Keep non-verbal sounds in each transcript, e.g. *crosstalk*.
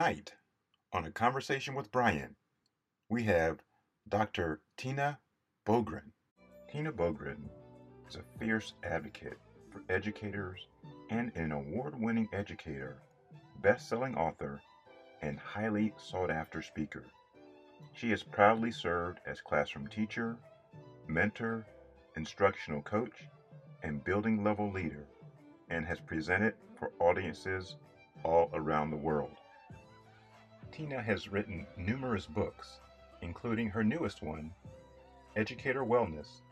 Tonight, on A Conversation with Brian, we have Dr. Tina Boogren. Tina Boogren is a fierce advocate for educators and an award winning educator, best selling author, and highly sought after speaker. She has proudly served as classroom teacher, mentor, instructional coach, and building level leader, and has presented for audiences all around the world. Tina has written numerous books, including her newest one, Educator Wellness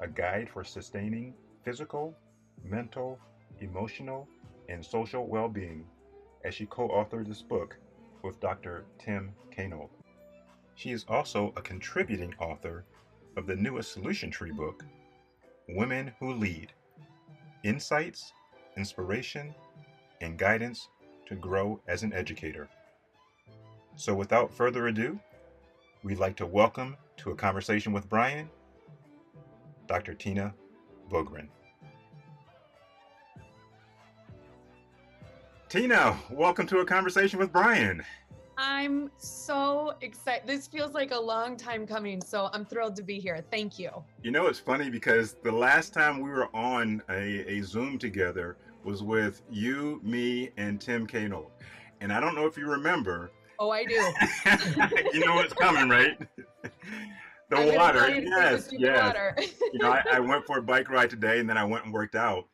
A Guide for Sustaining Physical, Mental, Emotional, and Social Well Being, as she co authored this book with Dr. Tim Kanold. She is also a contributing author of the newest Solution Tree book, Women Who Lead Insights, Inspiration, and Guidance to Grow as an Educator. So, without further ado, we'd like to welcome to a conversation with Brian, Dr. Tina Boogren. Tina, welcome to a conversation with Brian. I'm so excited. This feels like a long time coming, so I'm thrilled to be here. Thank you. You know, it's funny because the last time we were on a, a Zoom together was with you, me, and Tim Kanold. And I don't know if you remember, Oh, I do. *laughs* you know what's coming, right? *laughs* The I'm water. Yes, yes. water. *laughs* You know, I, I went for a bike ride today and then I went and worked out.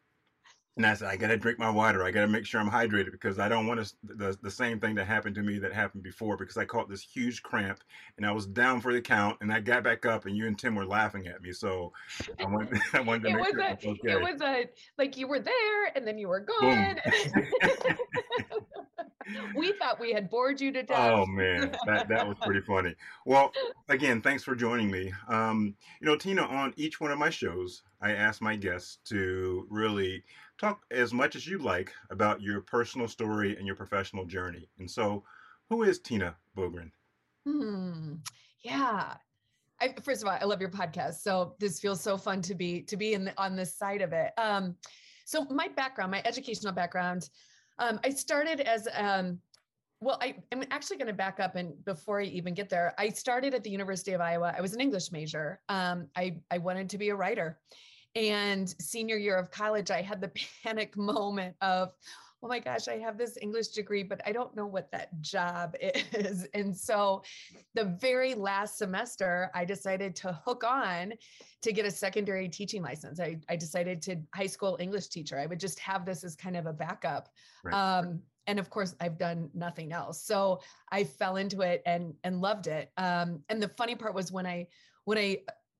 And I said, I got to drink my water. I got to make sure I'm hydrated because I don't want to, the, the same thing that happened to me that happened before because I caught this huge cramp and I was down for the count and I got back up and you and Tim were laughing at me. So I, went, I wanted to it make was sure a, it was okay. it was a, like you were there and then you were gone. We thought we had bored you to death. Oh man, that that was pretty *laughs* funny. Well, again, thanks for joining me. Um, you know, Tina, on each one of my shows, I ask my guests to really talk as much as you like about your personal story and your professional journey. And so, who is Tina Boogren? Hmm. Yeah. I, first of all, I love your podcast. So this feels so fun to be to be in the, on this side of it. Um, so my background, my educational background, um, I started as um, well. I, I'm actually going to back up and before I even get there, I started at the University of Iowa. I was an English major. Um, I I wanted to be a writer, and senior year of college, I had the *laughs* panic moment of, oh my gosh, I have this English degree, but I don't know what that job *laughs* is. And so the very last semester, I decided to hook on to get a secondary teaching license. I, I decided to high school English teacher. I would just have this as kind of a backup. Right. Um, and of course, I've done nothing else. So I fell into it and and loved it. Um, and the funny part was when I when I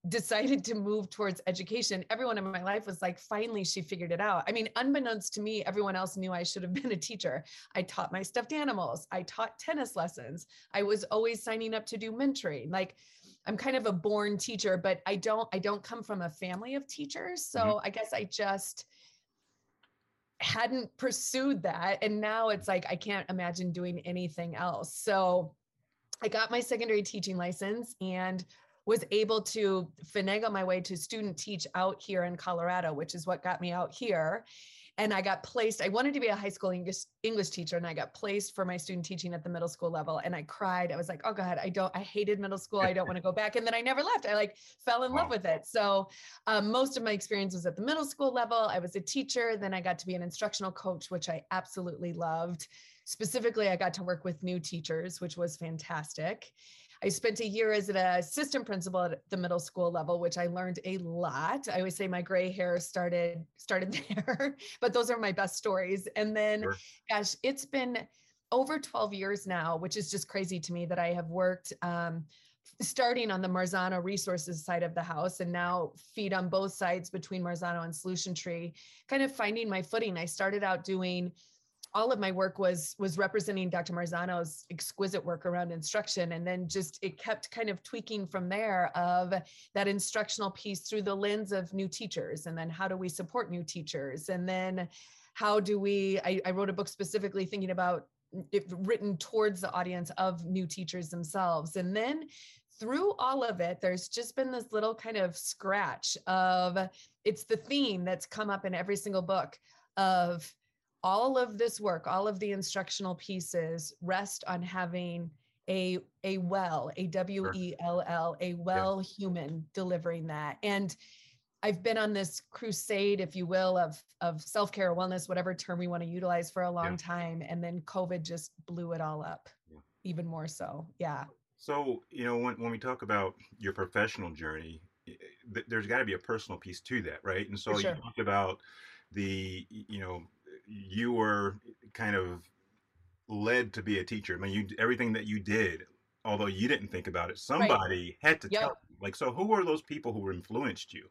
decided to move towards education, everyone in my life was like, finally, she figured it out. I mean, unbeknownst to me, everyone else knew I should have *laughs* been a teacher. I taught my stuffed animals, I taught tennis lessons, I was always signing up to do mentoring. Like, I'm kind of a born teacher, but I don't I don't come from a family of teachers. So Mhm. I guess I just hadn't pursued that. And now it's like I can't imagine doing anything else. So I got my secondary teaching license and was able to finagle my way to student teach out here in Colorado, which is what got me out here. And I got placed, I wanted to be a high school English English teacher and I got placed for my student teaching at the middle school level and I cried. I was like, "Oh god, I don't I hated middle school. I don't want to go back." And then I never left. I like fell in love with it. So, um, most of my experience was at the middle school level. I was a teacher, then I got to be an instructional coach, which I absolutely loved. Specifically, I got to work with new teachers, which was fantastic. I spent a year as an assistant principal at the middle school level, which I learned a lot. I always say my gray hair started started *laughs* there, but those are my best stories. And then, Sure. gosh, it's been over 12 years now, which is just crazy to me that I have worked um, starting on the Marzano resources side of the house and now feed on both sides between Marzano and Solution Tree, kind of finding my footing. I started out doing all of my work was was representing Dr. Marzano's exquisite work around instruction and then just it kept kind of tweaking from there of that instructional piece through the lens of new teachers and then how do we support new teachers and then how do we I, I wrote a book specifically thinking about it written towards the audience of new teachers themselves and then through all of it there's just been this little kind of scratch of it's the theme that's come up in every single book of all of this work, all of the instructional pieces rest on having a a well, a W E L L, a well yeah. human delivering that. And I've been on this crusade, if you will, of of self care wellness, whatever term we want to utilize, for a long yeah. time, and then COVID just blew it all up, yeah. even more so. Yeah. So you know, when when we talk about your professional journey, eh, eh, there's got to be a personal piece to that, right? And so sure. you talked about the you know you were kind of led to be a teacher. I mean, you everything that you did, although you didn't think about it, somebody right. had to yep. tell you. Like, so who were those people who influenced you?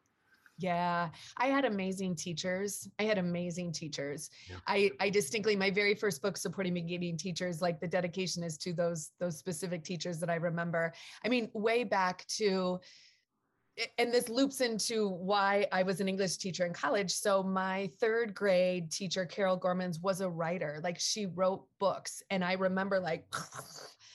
Yeah, I had amazing teachers. I had amazing teachers. Yeah. I I distinctly my very first book supporting beginning teachers like the dedication is to those those specific teachers that I remember. I mean, way back to and this loops into why I was an English teacher in college. So my third grade teacher, Carol Gormans, was a writer. Like she wrote books, and I remember like. *laughs*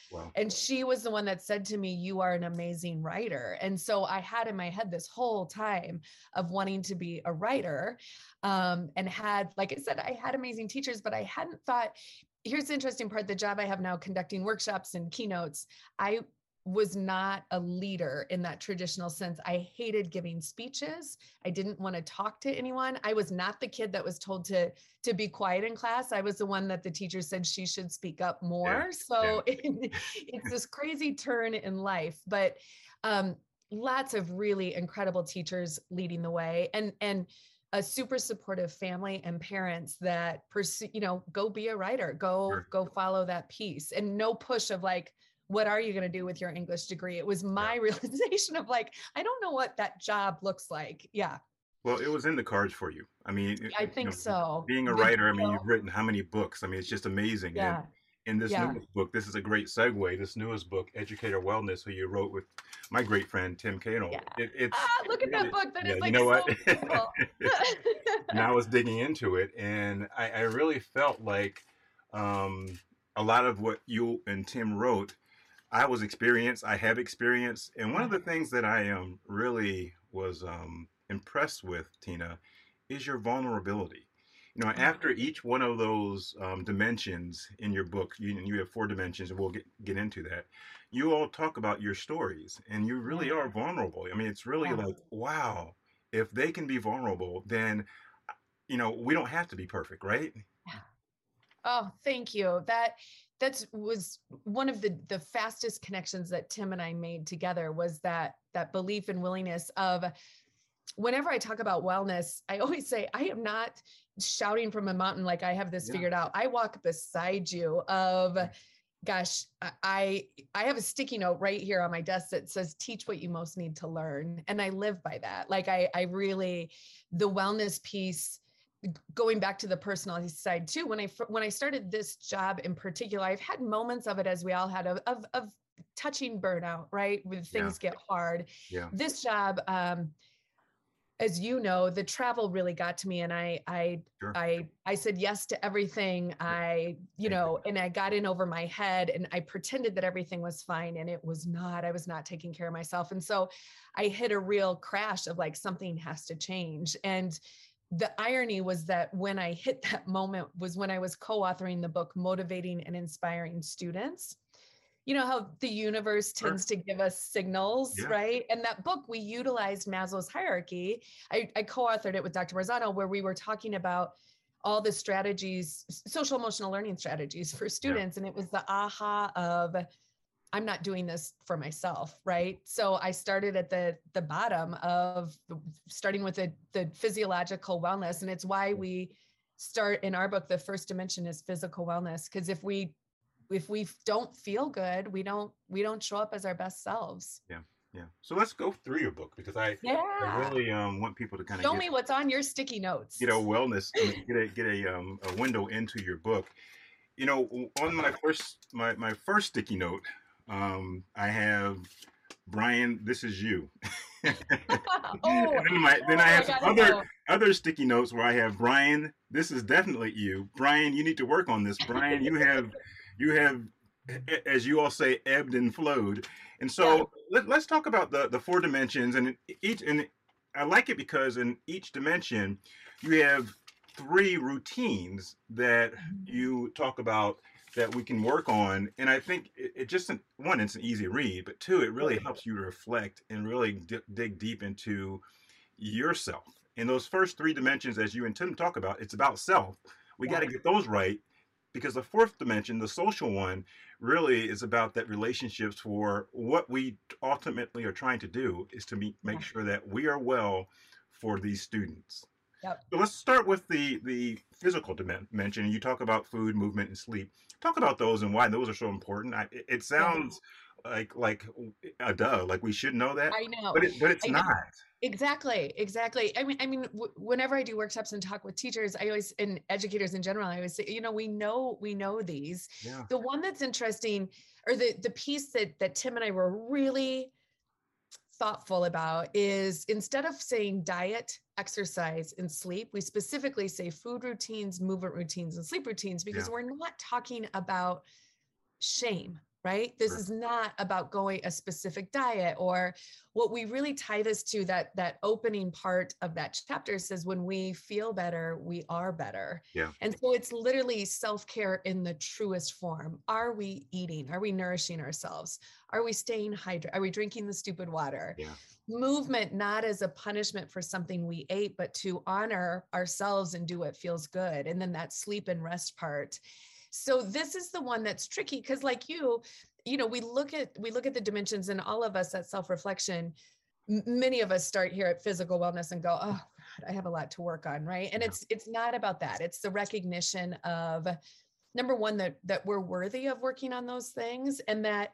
Wow. And she was the one that said to me, You are an amazing writer. And so I had in my head this whole time of wanting to be a writer um, and had, like I said, I had amazing teachers, but I hadn't thought. Here's the interesting part the job I have now conducting workshops and keynotes. I was not a leader in that traditional sense. I hated giving speeches. I didn't want to talk to anyone. I was not the kid that was told to to be quiet in class. I was the one that the teacher said she should speak up more. Yeah. So yeah. *laughs* It, it's this crazy turn in life, but um, lots of really incredible teachers leading the way and and a super supportive family and parents that pursue you know go be a writer go sure. go follow that piece and no push of like what are you going to do with your English degree? It was my yeah. *laughs* realization of like, I don't know what that job looks like. Yeah. Well, it was in the cards for you. I mean, I think you know, so. Being a *laughs* writer, I mean, you've written how many books? I mean, it's just amazing. Yeah. And in this yeah. newest book, this is a great segue. This newest book, Educator Wellness, who you wrote with my great friend Tim Kanold. Yeah. It, it's, ah, look at that book. That yeah, is like you know what? and *laughs* I was digging into it, and I, I really felt like um, a lot of what you and Tim wrote I was experienced. I have experience, and one of the things that I um, really was um, impressed with, Tina, is your vulnerability. You know, after mm-hmm. each one of those um, dimensions in your book, you, you have four dimensions, and we'll get get into that. You all talk about your stories, and you really are vulnerable. I mean, it's really like, wow, if they can be vulnerable, then you know we don't have to be perfect, right? Oh, thank you. That that was one of the the fastest connections that Tim and I made together was that that belief and willingness of whenever I talk about wellness, I always say I am not shouting from a mountain like I have this yeah. figured out. I walk beside you of gosh, I I have a sticky note right here on my desk that says teach what you most need to learn and I live by that. Like I I really the wellness piece going back to the personal side too when i when i started this job in particular i've had moments of it as we all had of of, of touching burnout right? When things yeah. get hard. Yeah. This job um as you know the travel really got to me and i i sure. i i said yes to everything. I you. know and i got in over my head and i pretended that everything was fine and it was not. I was not taking care of myself. And so i hit a real crash of like something has to change. And the irony was that when I hit that moment was when I was co authoring the book, Motivating and Inspiring Students. You know how the universe tends to give us signals, yeah. right? And that book, we utilized Maslow's hierarchy. I, I co authored it with Dr. Marzano, where we were talking about all the strategies, social emotional learning strategies for students. Yeah. And it was the aha of, I'm not doing this for myself, right? So I started at the the bottom of starting with the the physiological wellness and it's why we start in our book the first dimension is physical wellness because if we if we don't feel good, we don't we don't show up as our best selves. Yeah. Yeah. So let's go through your book because I, yeah. I really um, want people to kind of show get, me what's on your sticky notes. You know, wellness. *laughs* get a get a um, a window into your book. You know, on my first my my first sticky note, um, I have Brian. This is you. *laughs* *laughs* oh, then, my, then oh, I have some other know. other sticky notes where I have Brian. This is definitely you, Brian. You need to work on this, Brian. You have you have, as you all say, ebbed and flowed. And so yeah. let, us talk about the the four dimensions and each and I like it because in each dimension you have three routines that Mhm. you talk about that we can work on. And I think it, it just, one, it's an easy read, but two, it really helps you to reflect and really di- dig deep into yourself. In those first three dimensions, as you and Tim talk about, it's about self. We got to get those right because the fourth dimension, the social one, really is about that relationships for what we ultimately are trying to do is to meet, make Yeah. sure that we are well for these students. Yep. So let's start with the the physical dimension. You talk about food, movement, and sleep. Talk about those and why those are so important. I, it it sounds like like a duh, like we should know that, I know. but it but it's I know. not. Exactly, exactly. I mean, I mean, w- whenever I do workshops and talk with teachers, I always and educators in general, I always say, you know, we know we know these. Yeah. The one that's interesting, or the the piece that that Tim and I were really thoughtful about is instead of saying diet, exercise, and sleep, we specifically say food routines, movement routines, and sleep routines because Yeah. we're not talking about shame, right? This is not about going a specific diet or what we really tie this to that that opening part of that chapter says when we feel better, we are better. Yeah. And so it's literally self-care in the truest form. Are we eating? Are we nourishing ourselves? Are we staying hydrated? Are we drinking the stupid water? Yeah. Movement not as a punishment for something we ate, but to honor ourselves and do what feels good. And then that sleep and rest part. So this is the one that's tricky because like you, you know, we look at we look at the dimensions and all of us at self-reflection, many of us start here at physical wellness and go, oh God, I have a lot to work on, right? And Yeah. it's it's not about that. It's the recognition of number one that that we're worthy of working on those things and that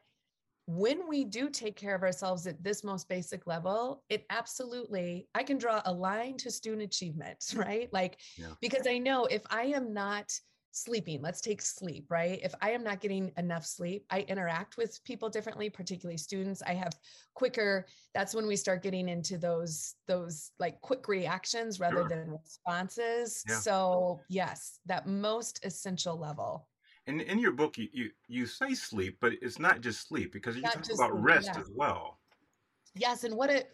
when we do take care of ourselves at this most basic level it absolutely i can draw a line to student achievement *laughs* right like Yeah. because i know if i am not sleeping let's take sleep right if i am not getting enough sleep i interact with people differently particularly students i have quicker that's when we start getting into those those like quick reactions rather Sure. than responses Yeah. so yes that most essential level And in your book, you, you you say sleep, but it's not just sleep because you talk about sleep, rest yeah. as well. Yes, and what a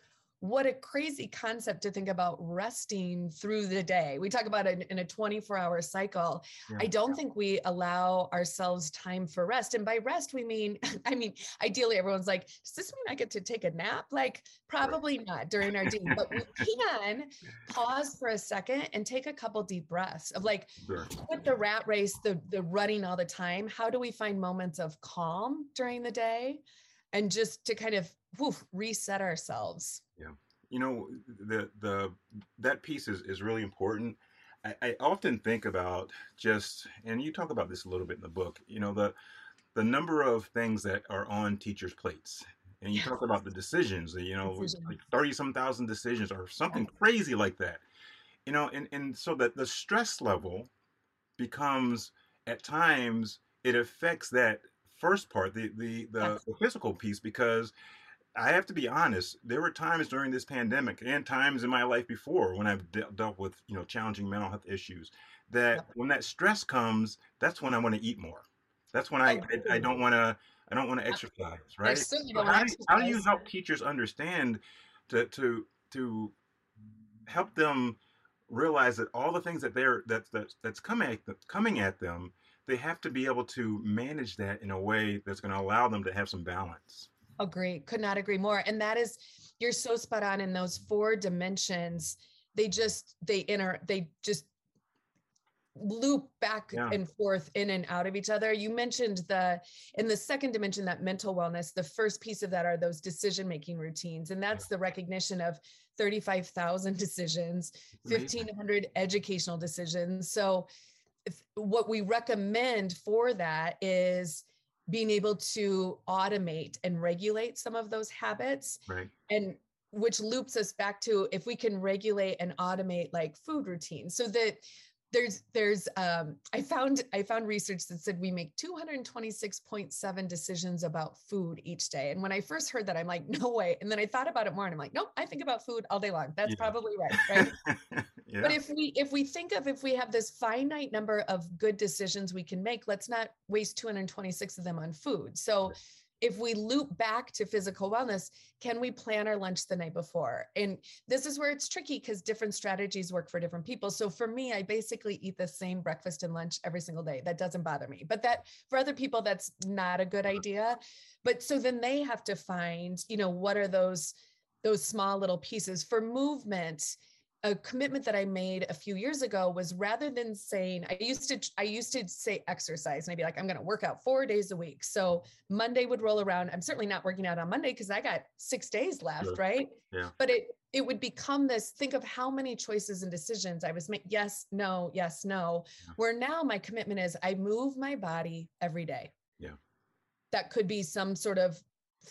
what a crazy concept to think about resting through the day. We talk about it in a 24-hour cycle. Yeah. I don't think we allow ourselves time for rest. And by rest, we mean, *laughs* I mean, ideally everyone's like, does this mean I get to take a nap? Like, probably not during our day, but we *laughs* can pause for a second and take a couple deep breaths of like Sure. with the rat race, the the running all the time, how do we find moments of calm during the day and just to kind of woof, reset ourselves? Yeah. You know the the that piece is, is really important I, I often think about just and you talk about this a little bit in the book you know the the number of things that are on teachers plates and you Yeah. talk about the decisions you know Decisions. like 30 some thousand decisions or something crazy like that you know and and so that the stress level becomes at times it affects that first part the the the, the physical piece because I have to be honest. There were times during this pandemic and times in my life before when I've de- dealt with you know challenging mental health issues. That when that stress comes, that's when I want to eat more. That's when I I, I don't want to I don't want to exercise. Right. So how, do, how do you help teachers understand to to to help them realize that all the things that they're that, that that's coming at them, coming at them, they have to be able to manage that in a way that's going to allow them to have some balance. Agree. Could not agree more. And that is, you're so spot on in those four dimensions. They just, they enter, they just loop back Yeah. and forth in and out of each other. You mentioned the, in the second dimension, that mental wellness, the first piece of that are those decision making routines. And that's the recognition of 35,000 *laughs* decisions, 1,500 educational decisions. So, what we recommend for that is being able to automate and regulate some of those habits Right. and which loops us back to if we can regulate and automate like food routines so that there's there's um i found i found research that said we make 226.7 decisions about food each day and when i first heard that i'm like no way and then i thought about it more and i'm like nope i think about food all day long that's Yeah. probably right right *laughs* yeah. but if we if we think of if we have this finite number of good decisions we can make, let's not waste 226 of them on food. So if we loop back to physical wellness, can we plan our lunch the night before? And this is where it's tricky because different strategies work for different people. So for me, I basically eat the same breakfast and lunch every single day. That doesn't bother me. But that for other people, that's not a good idea. But so then they have to find, you know, what are those those small little pieces for movement a commitment that I made a few years ago was rather than saying I used to I used to say exercise and I'd be like I'm going to work out 4 days a week. So Monday would roll around. I'm certainly not working out on Monday cuz I got 6 days left, Sure. right? Yeah. But it it would become this think of how many choices and decisions I was making yes, no, yes, no. Yeah. Where now my commitment is I move my body every day. Yeah. That could be some sort of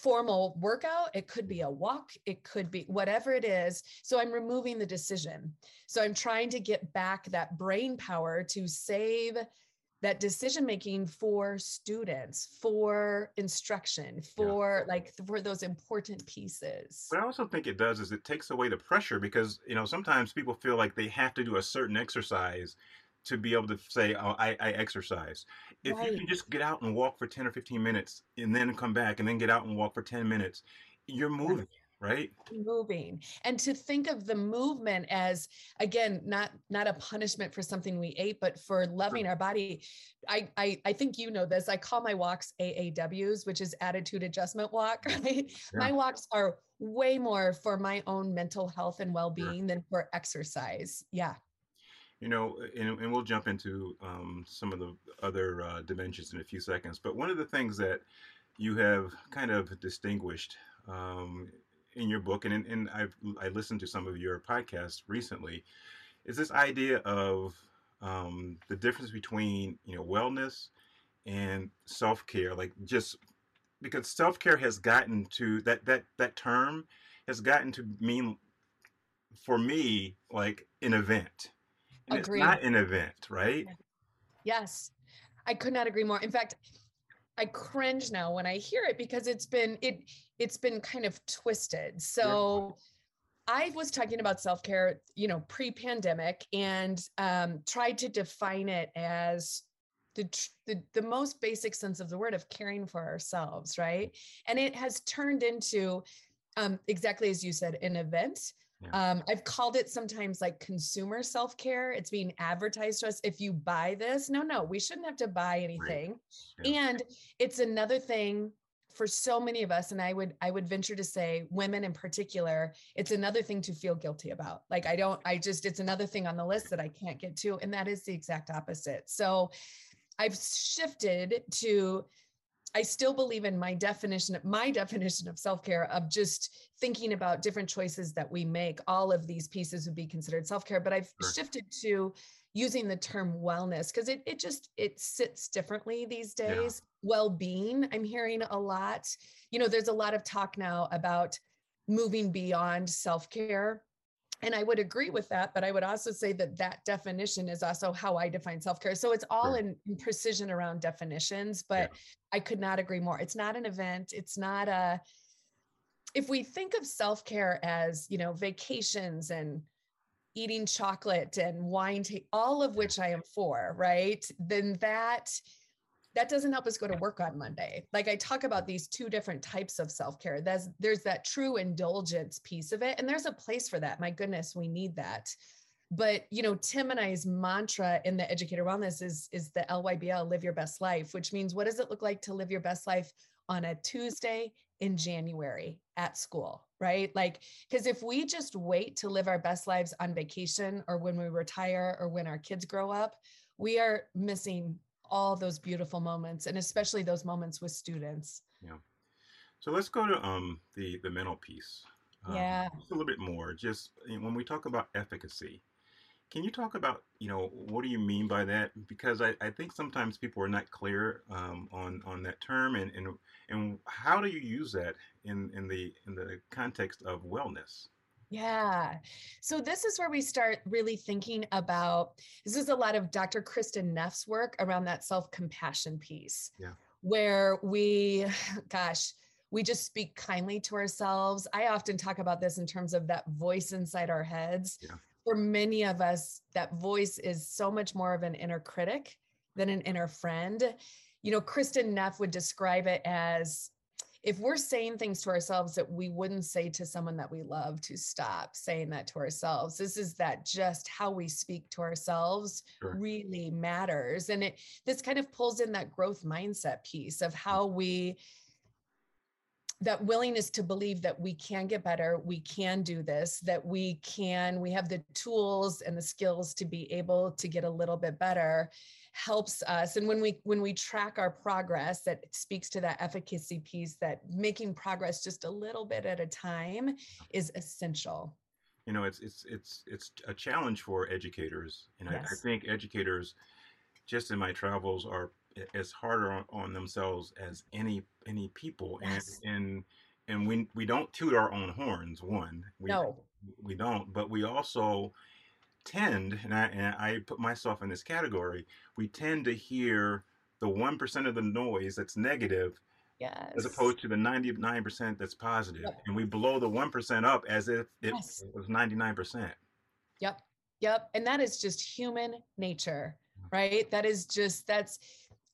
formal workout it could be a walk it could be whatever it is. So i'm removing the decision. So i'm trying to get back that brain power to save that decision making for students for instruction for like for those important pieces. What I also think it does is it takes away the pressure because you know sometimes people feel like they have to do a certain exercise to be able to say, "Oh, I, I exercise." If you can just get out and walk for ten or fifteen minutes and then come back and then get out and walk for ten minutes, you're moving, right? moving. And to think of the movement as again not not a punishment for something we ate but for loving our body I, I i think you know this i call my walks aaws which is attitude adjustment walk *laughs* right? My walks are way more for my own mental health and well-being than for exercise. Yeah You know, and, and we'll jump into um, some of the other uh, dimensions in a few seconds. But one of the things that you have kind of distinguished um, in your book, and, and I've I listened to some of your podcasts recently, is this idea of um, the difference between you know wellness and self care, like just because self care has gotten to that that that term has gotten to mean for me like an event and Agreed. it's not an event, right? Yes, I could not agree more. In fact, I cringe now when I hear it because it's been it it's been kind of twisted. So I was talking about self-care, you know, pre-pandemic and um, tried to define it as the, the the most basic sense of the word of caring for ourselves, right? And it has turned into um, exactly as you said, an event. Yeah. Um, I've called it sometimes like consumer self care. It's being advertised to us. If you buy this, no, no, we shouldn't have to buy anything. Yeah. And it's another thing for so many of us and i would i would venture to say women in particular it's another thing to feel guilty about like i don't i just it's another thing on the list that i can't get to and that is the exact opposite so i've shifted to i still believe in my definition my *laughs* definition of self-care of just thinking about different choices that we make all of these pieces would be considered self-care but i've Sure. shifted to using the term wellness because it, it just it sits differently these Yeah. days well-being i'm hearing a lot you know there's a lot of talk now about moving beyond self-care and i would agree with that but i would also say that that definition is also how i define self-care. So it's all Sure. in, in precision around definitions but i could not agree more. It's not an event. It's not a if we think of self-care as you know vacations and eating chocolate and wine ta- all of which i am for right? Then that that doesn't help us go to work on monday. Like i talk about these two different types of self-care. There's there's that true indulgence piece of it and there's a place for that. My goodness we need that. But you know tim and i's mantra in the educator wellness is is the lybl live your best life which means what does it look like to live your best life on a tuesday in january at school right? Like because if we just wait to live our best lives on vacation or when we retire or when our kids grow up we are missing all those beautiful moments and especially those moments with students Yeah. So let's go to um the the mental piece. Um, Yeah. Just a little bit more. Just you know, when we talk about efficacy, can you talk about you know what do you mean by that? Because I, I think sometimes people are not clear um, on on that term and, and and how do you use that in in the in the context of wellness? Yeah. So this is where we start really thinking about this is a lot of Dr. Kristin Neff's work around that self-compassion piece. Yeah. Where we *sighs* gosh, we just speak kindly to ourselves. I often talk about this in terms of that voice inside our heads. Yeah. For many of us, that voice is so much more of an inner critic than an inner friend. You know, Kristen Neff would describe it as if we're saying things to ourselves that we wouldn't say to someone that we love to stop saying that to ourselves this is that just how we speak to ourselves sure. really matters and it this kind of pulls in that growth mindset piece of how we that willingness to believe that we can get better we can do this that we can we have the tools and the skills to be able to get a little bit better helps us. And when we when we track our progress that speaks to that efficacy piece that making progress just a little bit at a time is essential. You know it's it's it's it's a challenge for educators. And yes. I, I, think educators just in my travels are as harder on, on themselves as any any people. Yes. and and and we we don't toot our own horns one. We, no. we don't. But we also tend, and I, and I put myself in this category, we tend to hear the 1% of the noise that's negative yes. as opposed to the 99% that's positive. Yep. And we blow the 1% up as if it yes. was 99%. Yep. Yep. And that is just human nature, mm. right? That is just, that's,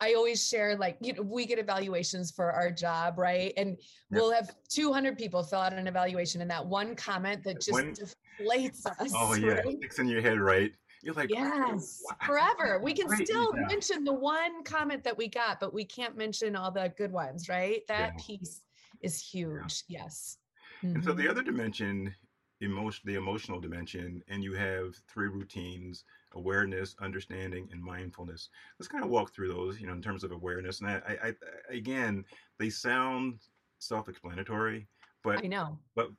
I always share like you know we get evaluations for our job, right? And we'll have 200 people fill out an evaluation, and that one comment that just when, deflates *laughs* us. Oh yeah, right? sticks in your head, right? You're like, yes, wow. forever. We can still yeah. mention the one comment that we got, but we can't mention all the good ones, right? That yeah. piece is huge. Yeah. Yes. Mm-hmm. And so the mm-hmm. other dimension, emotion, the emotional dimension, and you have three routines awareness, understanding, and mindfulness. Let's kind of walk through those, you know, in terms of awareness. And I, I, I again, they sound self-explanatory, but I know, but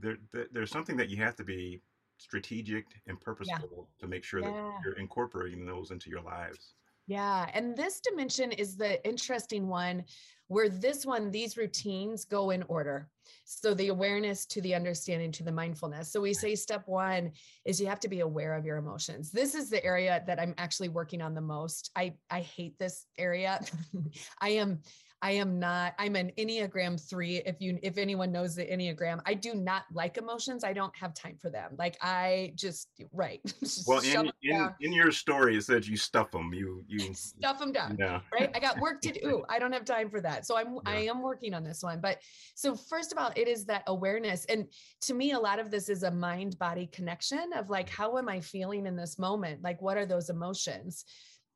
there, there, there's something that you have to be strategic and purposeful yeah. to make sure yeah. that you're incorporating those into your lives. Yeah. And this dimension is the interesting one where this one, these routines go in order. So the awareness to the understanding to the mindfulness. So we say step one is you have to be aware of your emotions. This is the area that I'm actually working on the most. I, I hate this area. *laughs* I am I am not, I'm an Enneagram three. If you, if anyone knows the Enneagram, I do not like emotions. I don't have time for them. Like I just, right. *laughs* just well, in, in, in, your story, it says you stuff them, you, you stuff them down, yeah. right? I got work to *laughs* do. I don't have time for that. So I'm, yeah. I am working on this one. But so first of all, it is that awareness. And to me, a lot of this is a mind body connection of like, mm. how am I feeling in this moment? Like, what are those emotions?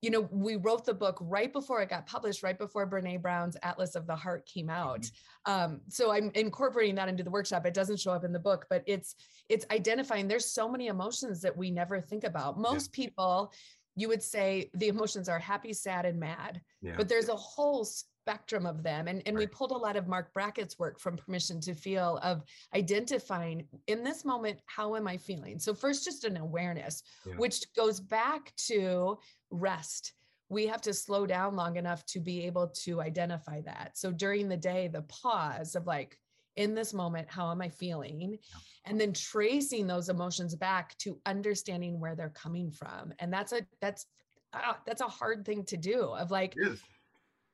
You know, we wrote the book right before it got published, right before Brene Brown's Atlas of the Heart came out. Mm-hmm. Um, so I'm incorporating that into the workshop. It doesn't show up in the book, but it's it's identifying. There's so many emotions that we never think about. Most yeah. people, you would say, the emotions are happy, sad, and mad. Yeah. But there's a whole spectrum of them. And, and we pulled a lot of Marc Brackett's work from Permission to Feel of identifying in this moment, how am I feeling? So, first, just an awareness, yeah. which goes back to rest. We have to slow down long enough to be able to identify that. So, during the day, the pause of like, in this moment how am i feeling and then tracing those emotions back to understanding where they're coming from and that's a that's uh, that's a hard thing to do of like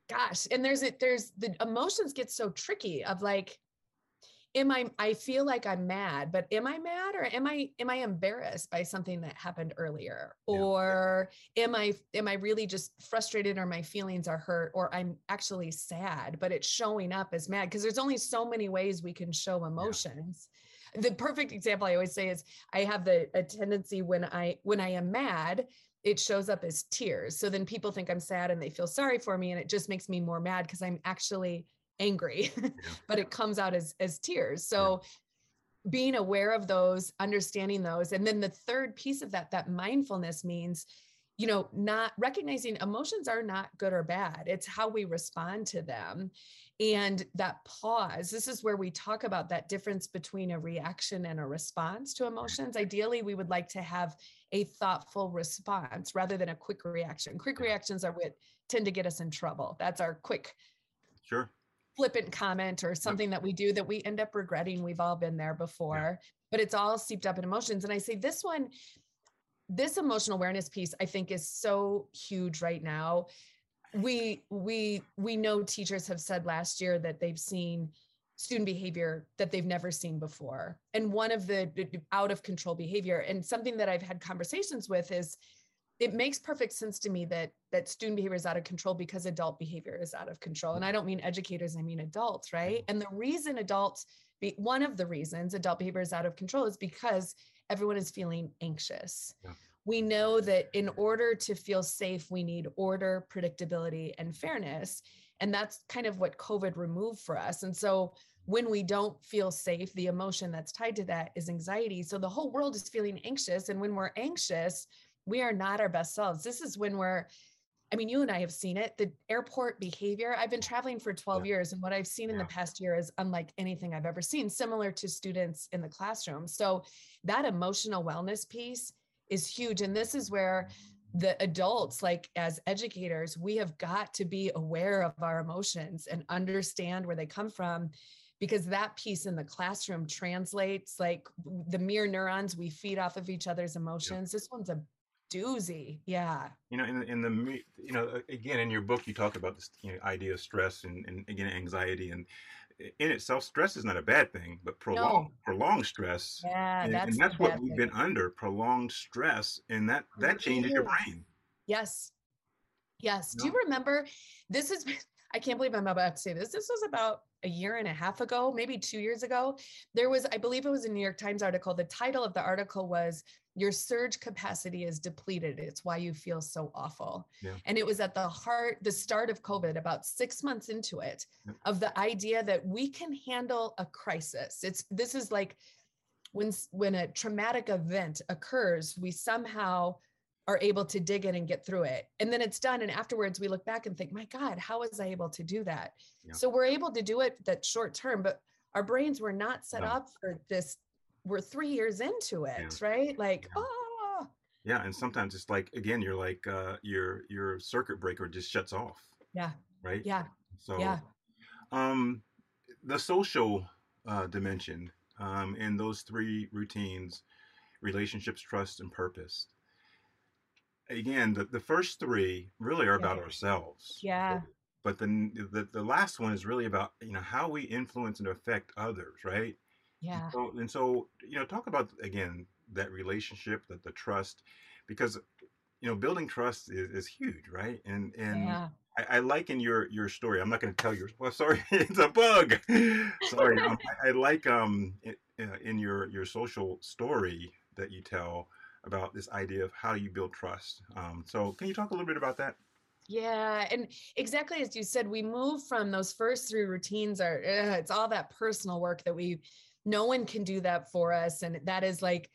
gosh and there's it there's the emotions get so tricky of like am i i feel like i'm mad but am i mad or am i am i embarrassed by something that happened earlier yeah. or am i am i really just frustrated or my feelings are hurt or i'm actually sad but it's showing up as mad because there's only so many ways we can show emotions yeah. The perfect example i always say is i have the a tendency when i when i am mad it shows up as tears. So then people think I'm sad and they feel sorry for me. And it just makes me more mad because I'm actually angry, *laughs* but it comes out as, as tears. So yeah. being aware of those, understanding those. And then the third piece of that, that mindfulness means, you know, not recognizing emotions are not good or bad. It's how we respond to them. And that pause, this is where we talk about that difference between a reaction and a response to emotions. Ideally, we would like to have a thoughtful response rather than a quick reaction. Quick reactions are what tend to get us in trouble. That's our quick sure flippant comment or something that we do that we end up regretting. We've all been there before, yeah. but it's all seeped up in emotions. And I say this one, this emotional awareness piece, I think is so huge right now. We we we know teachers have said last year that they've seen student behavior that they've never seen before. And one of the out of control behavior and something that i've had conversations with is it makes perfect sense to me that that student behavior is out of control because adult behavior is out of control. And i don't mean educators i mean adults right? Mm-hmm. And the reason adults be, one of the reasons adult behavior is out of control is because everyone is feeling anxious yeah. we know that in order to feel safe we need order predictability and fairness and that's kind of what covid removed for us and so when we don't feel safe the emotion that's tied to that is anxiety so the whole world is feeling anxious and when we're anxious we are not our best selves. This is when we're, I mean, you and I have seen it, the airport behavior. I've been traveling for 12 yeah. years, and what I've seen in the past year is unlike anything I've ever seen, similar to students in the classroom. So, that emotional wellness piece is huge. And this is where the adults, like as educators, we have got to be aware of our emotions and understand where they come from because that piece in the classroom translates like the mirror neurons we feed off of each other's emotions. This one's a doozy. Yeah. You know, in in the you know again in your book you talk about this you know, idea of stress and, and again anxiety and in itself stress is not a bad thing but prolonged no. prolonged stress yeah and that's, and that's what we've thing. been under prolonged stress and that that changes your brain yes yes no. do you remember this is i can't believe i'm about to say this this was about a year and a half ago maybe two years ago there was i believe it was a new york times article the title of the article was your surge capacity is depleted. It's why you feel so awful. Yeah. And it was at the heart, the start of COVID, about six months into it, yeah. of the idea that we can handle a crisis. It's this is like when when a traumatic event occurs, we somehow are able to dig in and get through it. And then it's done. And afterwards we look back and think, my God, how was I able to do that? Yeah. So we're able to do it that short term, but our brains were not set no. up for this we're three years into it, yeah. right? Like, yeah. oh. Yeah, and sometimes it's like again, you're like uh, your your circuit breaker just shuts off. Yeah. Right. Yeah. So, yeah. Um, the social uh, dimension um, in those three routines, relationships, trust, and purpose. Again, the, the first three really are yeah. about ourselves. Yeah. But then the, the last one is really about you know how we influence and affect others, right? Yeah. So, and so, you know, talk about again that relationship, that the trust, because you know, building trust is, is huge, right? And and yeah. I, I, like in your your story. I'm not going to tell you. Well, *laughs* sorry, it's a bug. sorry. um, I, I, like um in, uh, in your your social story that you tell about this idea of how you build trust. Um, so, can you talk a little bit about that? Yeah, and exactly as you said, we move from those first three routines. Are uh, it's all that personal work that we no one can do that for us and that is like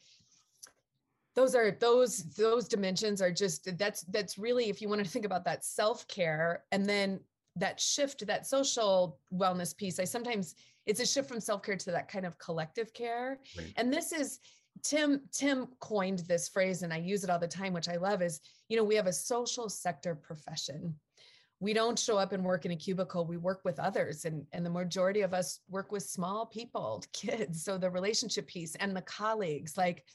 those are those those dimensions are just that's that's really if you want to think about that self-care and then that shift that social wellness piece i sometimes it's a shift from self-care to that kind of collective care right. and this is tim tim coined this phrase and i use it all the time which i love is you know we have a social sector profession. We don't show up and work in a cubicle. We work with others and and the majority of us work with small people *laughs* kids. So the relationship piece and the colleagues like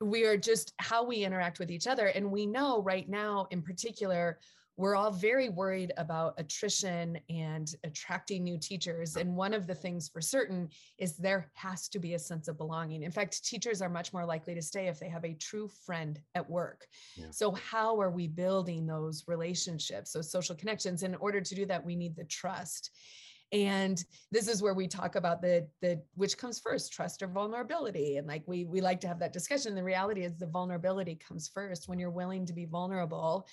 we are just how we interact with each other. And we know right now in particular we're all very worried about attrition and attracting new teachers. And one of the things for certain is there has to be a sense of belonging. In fact, teachers are much more likely to stay if they have a true friend at work. Yeah. So, how are we building those relationships, those social connections? In order to do that, we need the trust. And this is where we talk about the the which comes first, trust or vulnerability. And like we we like to have that discussion. The reality is the vulnerability comes first when you're willing to be vulnerable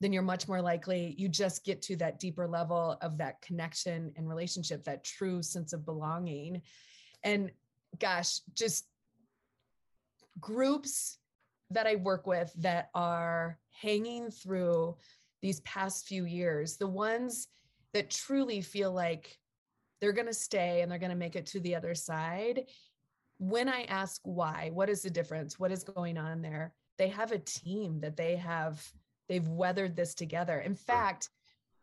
then you're much more likely you just get to that deeper level of that connection and relationship that true sense of belonging. And gosh just groups that i work with that are hanging through these past few years the ones that truly feel like they're going to stay and they're going to make it to the other side when i ask why what is the difference? What is going on there? They have a team that they have they've weathered this together. In fact,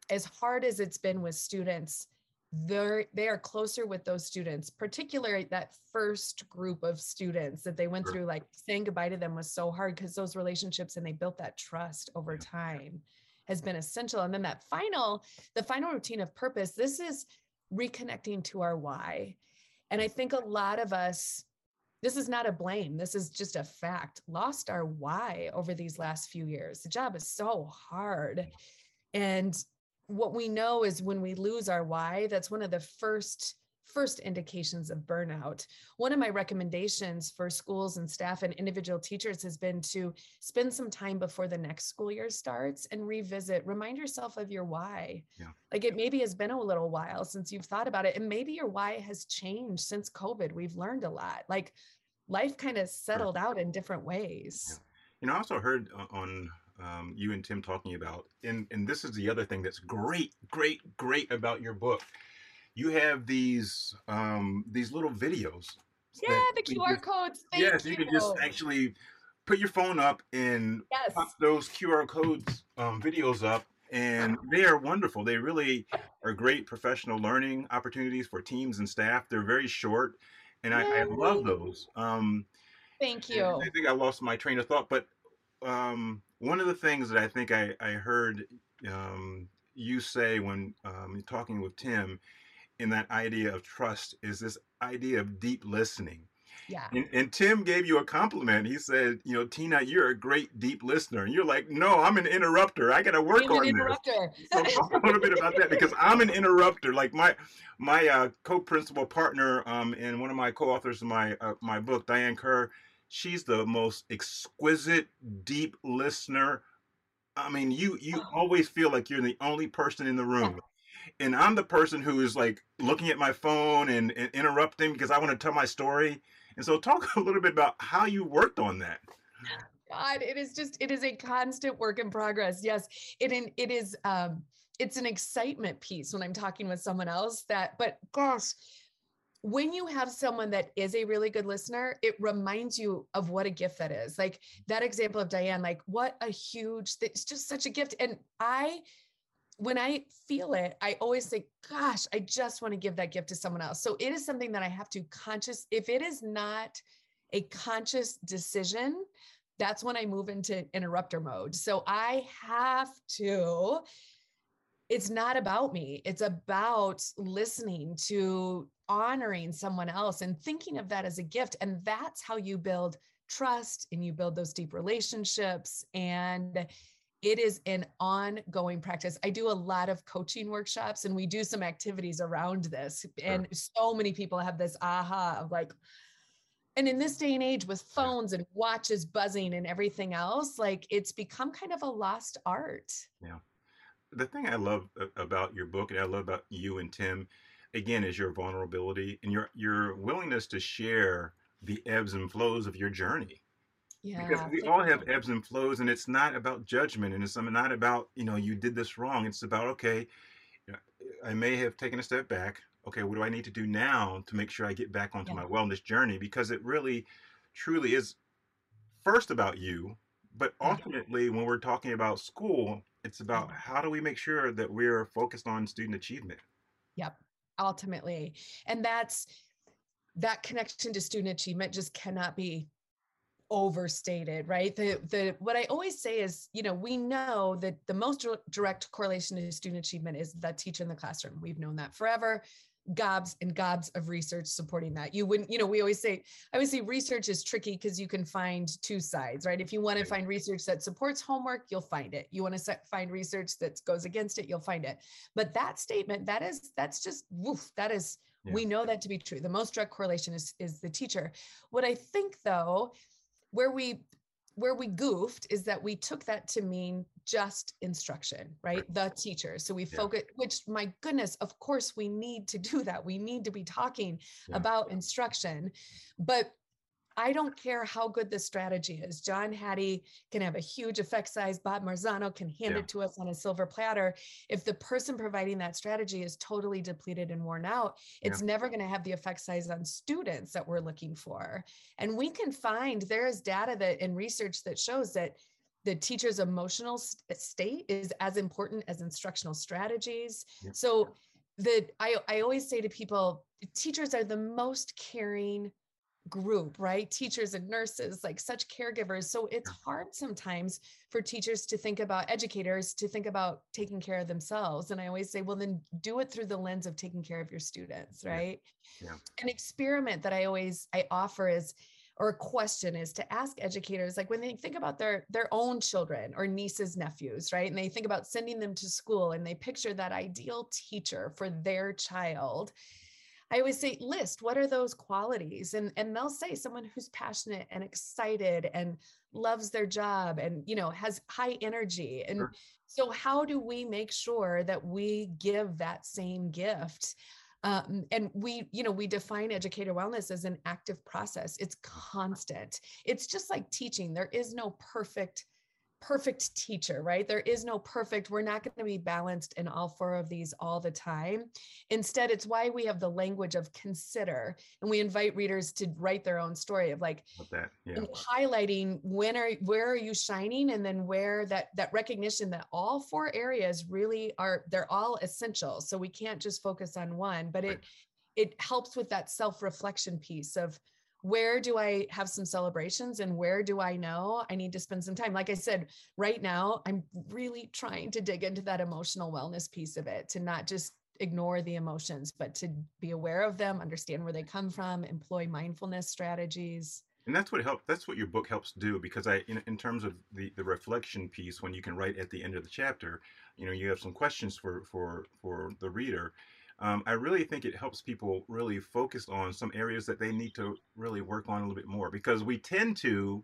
as hard as it's been with students, they're they are closer with those students, particularly that first group of students that they went sure. through. Like saying goodbye to them was so hard because those relationships and they built that trust over time has been essential. And then that final, the final routine of purpose, this is reconnecting to our why. And I think a lot of us this is not a blame. This is just a fact. Lost our why over these last few years. The job is so hard. And what we know is when we lose our why, that's one of the first first indications of burnout. One of my recommendations for schools and staff and individual teachers has been to spend some time before the next school year starts and revisit, remind yourself of your why. Yeah. Like it maybe has been a little while since you've thought about it, and maybe your why has changed since COVID. We've learned a lot. Like life kind of settled out in different ways. Yeah. You know, I also heard on um, you and Tim talking about, and and this is the other thing that's great, great, great about your book you have these um, these little videos. Yeah, the QR just, codes. Yes, you. you can just actually put your phone up and yes. pop those QR codes um, videos up, and they are wonderful. They really are great professional learning opportunities for teams and staff. They're very short, and I, I, love those. Um, Thank you. I think I lost my train of thought, but um, one of the things that I think I, I heard um, you say when um, talking with Tim in that idea of trust is this idea of deep listening. Yeah. And, and, Tim gave you a compliment. He said, you know, Tina, you're a great deep listener. And you're like, no, I'm an interrupter. I got to work *laughs* I'm on interrupter. this. So talk a little bit about that because I'm an interrupter. Like my my uh, co-principal partner um, and one of my co-authors of my uh, my book, Diane Kerr, she's the most exquisite, deep listener. I mean, you you oh. always feel like you're the only person in the room and I'm the person who is like looking at my phone and, and interrupting because I want to tell my story. And so, talk *laughs* a little bit about how you worked on that. God, it is just it is a constant work in progress. Yes, it in it is um it's an excitement piece when I'm talking with someone else that but gosh, when you have someone that is a really good listener, it reminds you of what a gift that is. Like that example of Diane, like what a huge, it's just such a gift. And I when I feel it, I always think, gosh, I just want to give that gift to someone else. So it is something that I have to conscious, if it is not a conscious decision, that's when I move into interrupter mode. So I have to, it's not about me, it's about listening to honoring someone else and thinking of that as a gift. And that's how you build trust and you build those deep relationships. And it is an ongoing practice. I do a lot of coaching workshops and we do some activities around this. And so many people have this aha of like, and in this day and age with phones and watches buzzing and everything else, like it's become kind of a lost art. Yeah. The thing I love about your book and I love about you and Tim, again, is your vulnerability and your your willingness to share the ebbs and flows of your journey yeah. Because we all have ebbs and flows, and it's not about judgment, and it's not about you know you did this wrong. It's about okay, I may have taken a step back. Okay, what do I need to do now to make sure I get back onto yeah. my wellness journey? Because it really, truly is first about you, but ultimately, when we're talking about school, it's about how do we make sure that we're focused on student achievement. Yep, ultimately, and that's that connection to student achievement just cannot be overstated right? The the what i always say is you know we know that the most direct correlation to student achievement is the teacher in the classroom. We've known that forever. Gobs and gobs of research supporting that. You wouldn't you know we always say i always say research is tricky because you can find two sides right? If you want to find research that supports homework you'll find it. You want to find research that goes against it you'll find it. But that statement that is that's just woof that is yeah. we know that to be true. The most direct correlation is is the teacher. What i think though where we where we goofed is that we took that to mean just instruction, right? The teacher. So we yeah. focus, which my goodness, of course, we need to do that. We need to be talking yeah. about instruction. But I don't care how good the strategy is. John Hattie can have a huge effect size. Bob Marzano can hand yeah. it to us on a silver platter. If the person providing that strategy is totally depleted and worn out, it's yeah. never going to have the effect size on students that we're looking for. And we can find there is data that in research that shows that the teacher's emotional eh, state is as important as instructional strategies. Yeah. So the I, I always say to people, teachers are the most caring group, right? Teachers and nurses, like such caregivers. So it's hard sometimes for teachers to think about educators to think about taking care of themselves. And I always say, well, then do it through the lens of taking care of your students, right? Yeah. yeah. An experiment that I always I offer is or a question is to ask educators like when they think about their their own children or nieces nephews right and they think about sending them to school and they picture that ideal teacher for their child I always say list what are those qualities? And and they'll say someone who's passionate and excited and loves their job and you know has high energy. And sure. so how do we make sure that we give that same gift? Um, and we you know we define educator wellness as an active process. It's constant. It's just like teaching. There is no perfect perfect teacher, right? There is no perfect, we're not going to be balanced in all four of these all the time. Instead, it's why we have the language of consider and we invite readers to write their own story of like that, yeah. highlighting when are where are you shining and then where that that recognition that all four areas really are they're all essential. So we can't just focus on one, but right. it it helps with that self-reflection piece of where do I have some celebrations and where do I know I need to spend some time? Like I said, right now, I'm really trying to dig into that emotional wellness piece of it to not just ignore the emotions, but to be aware of them, understand where they come from, employ mindfulness strategies. And that's what helps. That's what your book helps do because I, in, in terms of the, the reflection piece, when you can write at the end of the chapter, you know, you have some questions for, for, for the reader um, I really think it helps people really focus on some areas that they need to really work on a little bit more because we tend to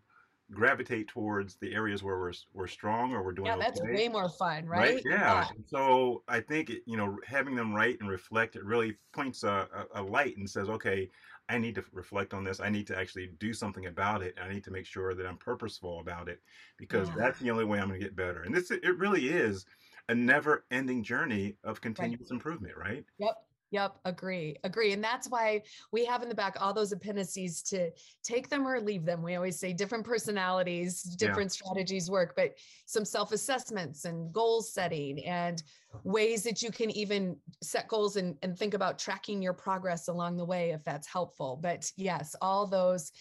gravitate towards the areas where we're we're strong or we're doing yeah that's okay. way more fun right, right? Yeah. so i think it, you know having them write and reflect it really points a, a, a, light and says okay i need to reflect on this i need to actually do something about it i need to make sure that i'm purposeful about it because yeah. that's the only way i'm going to get better and this it really is a never ending journey of continuous right. improvement, right? Yep. Yep, agree, agree. And that's why we have in the back all those appendices to take them or leave them. We always say different personalities, different yeah. strategies work, but some self assessments and goal setting and ways that you can even set goals and, and think about tracking your progress along the way if that's helpful. But yes, all those.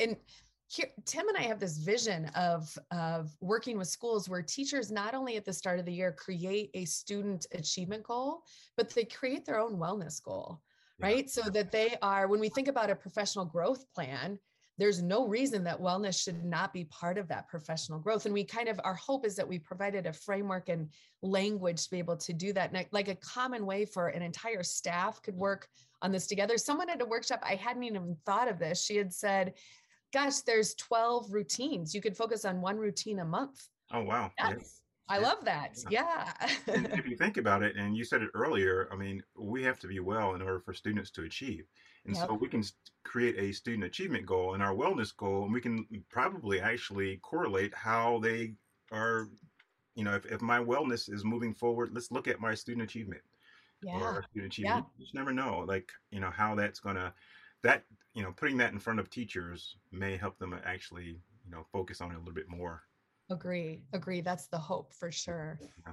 And here, Tim and I have this vision of, of working with schools where teachers not only at the start of the year create a student achievement goal, but they create their own wellness goal, yeah. right? So that they are, when we think about a professional growth plan, there's no reason that wellness should not be part of that professional growth. And we kind of, our hope is that we provided a framework and language to be able to do that. And like a common way for an entire staff could work on this together. Someone at a workshop, I hadn't even thought of this. She had said, gosh, there's 12 routines. You could focus on one routine a month. Oh, wow. Yes. I love that. Yeah. yeah. if you think about it, and you said it earlier, I mean, we have to be well in order for students to achieve. And yep. so we can create a student achievement goal and our wellness goal, and we can probably actually correlate how they are, you know, if, if my wellness is moving forward, let's look at my student achievement. Yeah. Or student achievement. Yeah. You just never know, like, you know, how that's going to, that you know, putting that in front of teachers may help them actually, you know, focus on it a little bit more. Agree. Agree. That's the hope for sure. Yeah.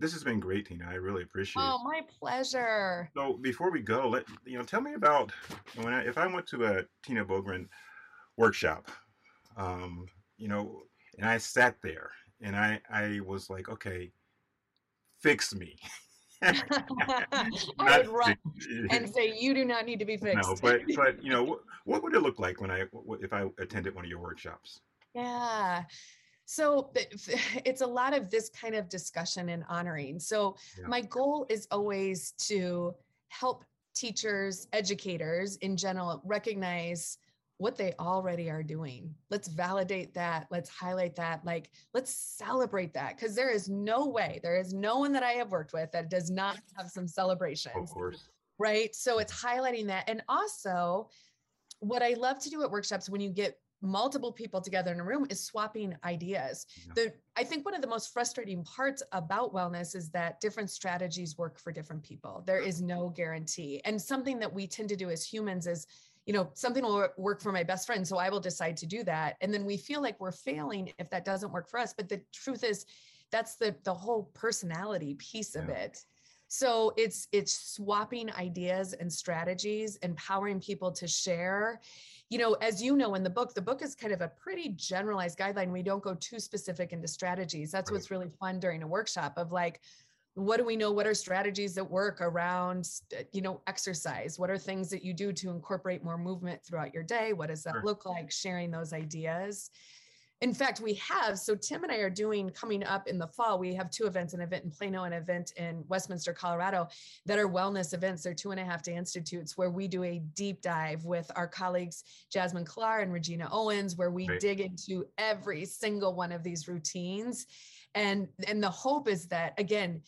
This has been great, Tina. I really appreciate oh, it. Oh, my pleasure. So before we go, let you know, tell me about when I, if I went to a Tina Boogren workshop, um, you know, and I sat there and I I was like, okay, fix me. *laughs* I would run and say, "You do not need to be fixed." No, but but you know, what, what would it look like when I if I attended one of your workshops? Yeah. So *laughs* it's a lot of this kind of discussion and honoring. So yeah. my goal is always to help teachers, educators in general recognize what they already are doing. Let's validate that. Let's highlight that. Like, let's celebrate that because there is no way, there is no one that I have worked with that does not have some celebrations. Of course. Right. So it's highlighting that. And also, what I love to do at workshops when you get multiple people together in a room is swapping ideas. Yeah. The I think one of the most frustrating parts about wellness is that different strategies work for different people. There is no guarantee. And something that we tend to do as humans is you know, something will work for my best friend. So I will decide to do that. And then we feel like we're failing if that doesn't work for us. But the truth is, that's the the whole personality piece of it. So it's it's swapping ideas and strategies, empowering people to share. You know, as you know in the book, the book is kind of a pretty generalized guideline. We don't go too specific into strategies. That's right. what's really fun during a workshop of like, what do we know? What are strategies that work around you know exercise? What are things that you do to incorporate more movement throughout your day? What does that sure. look like? Sharing those ideas. In fact we have so tim and i are doing coming up in the fall we have two events an event in plano and an event in westminster colorado that are wellness events. They're two and a half day institutes where we do a deep dive with our colleagues jasmine Kullar and regina owens where we right. dig into every single one of these routines and and the hope is that again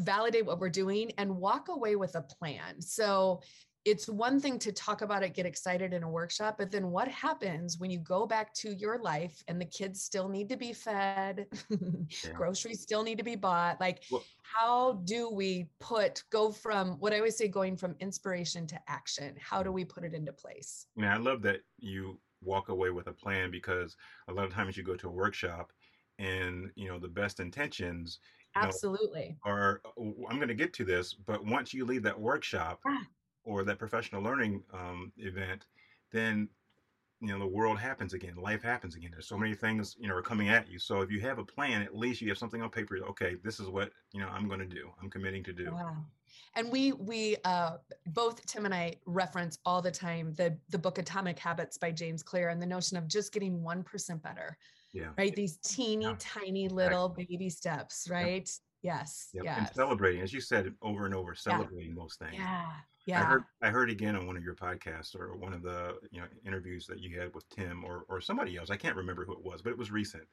validate what we're doing and walk away with a plan. So it's one thing to talk about it get excited in a workshop but then what happens when you go back to your life and the kids still need to be fed *laughs* yeah. groceries still need to be bought? Like well, how do we put go from what i always say going from inspiration to action? How do we put it into place? Yeah i love that you walk away with a plan because a lot of times you go to a workshop and you know the best intentions absolutely know, are i'm going to get to this but once you leave that workshop ah. or that professional learning um, event then you know the world happens again life happens again there's so many things you know are coming at you so if you have a plan at least you have something on paper okay this is what you know i'm going to do i'm committing to do. Wow. And we we uh, both tim and i reference all the time the the book atomic habits by james clear and the notion of just getting 1% better yeah. Right. These teeny yeah. tiny little baby steps, right? Yes. Yep. Yes. And celebrating, as you said over and over, celebrating yeah. those things. Yeah. Yeah. I heard I heard again on one of your podcasts or one of the you know interviews that you had with Tim or or somebody else. I can't remember who it was, but it was recent.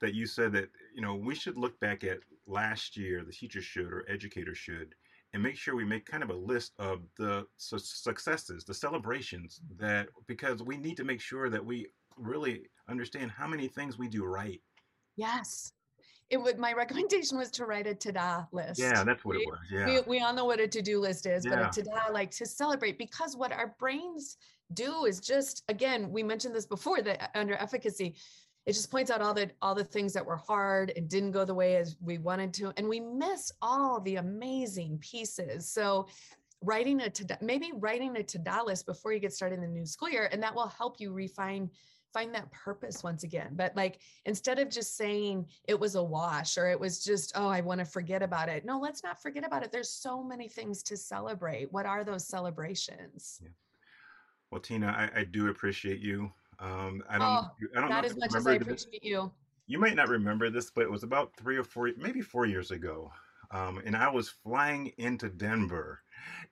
That you said that you know we should look back at last year, the teachers should or educators should, and make sure we make kind of a list of the su- successes, the celebrations mm. that because we need to make sure that we really understand how many things we do right. Yes. It would my *laughs* recommendation was to write a ta-da list. Yeah, that's what it was. Yeah. We, we all know what a to-do list is, yeah. but a ta-da like to celebrate because what our brains do is just again, we mentioned this before that uh, under efficacy, it just points out all the all the things that were hard and didn't go the way as we wanted to and we miss all the amazing pieces so writing a to maybe writing a to-do list before you get started in the new school year and that will help you refine find that purpose once again. But like instead of just saying it was a wash or it was just, oh, I want to forget about it. No, let's not forget about it. There's so many things to celebrate. What are those celebrations? Yeah. Well, Tina, I, I do appreciate you. Um, I don't, oh, I don't not as much as I appreciate this. you. You might not remember this, but it was about three or four, maybe four years ago. Um, and I was flying into Denver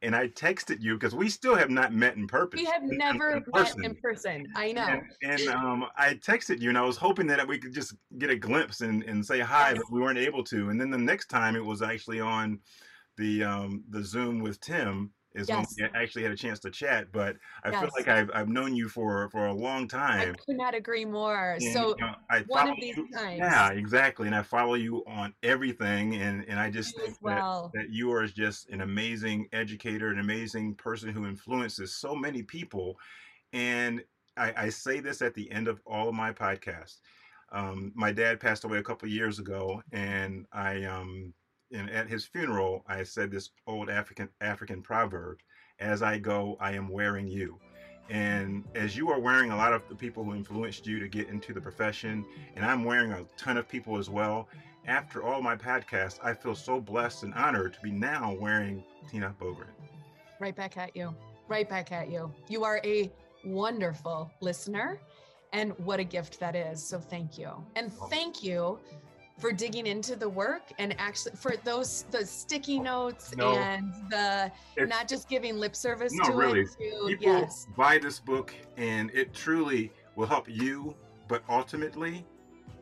and I texted you because we still have not met in person. We have never in, met in person. I know. And, and um, I texted you, and I was hoping that we could just get a glimpse and, and say hi, yes. but we weren't able to. And then the next time, it was actually on the um, the Zoom with Tim, is yes. when we actually had a chance to chat. But I yes. feel like I've, I've known you for for a long time. I could not agree more. And, so you know, I one of these you, times. Yeah, exactly. And I follow you on everything. And and I just you think well. that, that you are just an amazing educator, an amazing person who influences so many people. And I, I say this at the end of all of my podcasts. Um, my dad passed away a couple years ago, and I um, and at his funeral, I said this old African African proverb: "As I go, I am wearing you." And as you are wearing a lot of the people who influenced you to get into the profession, and I'm wearing a ton of people as well. After all my podcasts, I feel so blessed and honored to be now wearing Tina Boogren. Right back at you. Right back at you. You are a wonderful listener, and what a gift that is. So thank you. And thank you for digging into the work and actually for those the sticky notes no, and the not just giving lip service no, to really. it. To, People yes. buy this book and it truly will help you, but ultimately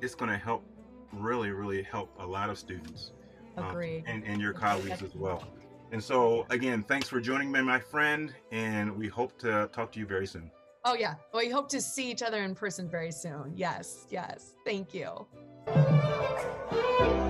it's going to help really, really help a lot of students. Um, and, and your colleagues as well. And so again, thanks for joining me, my friend, and we hope to talk to you very soon. Oh yeah. We hope to see each other in person very soon. Yes, yes. Thank you. Thank you.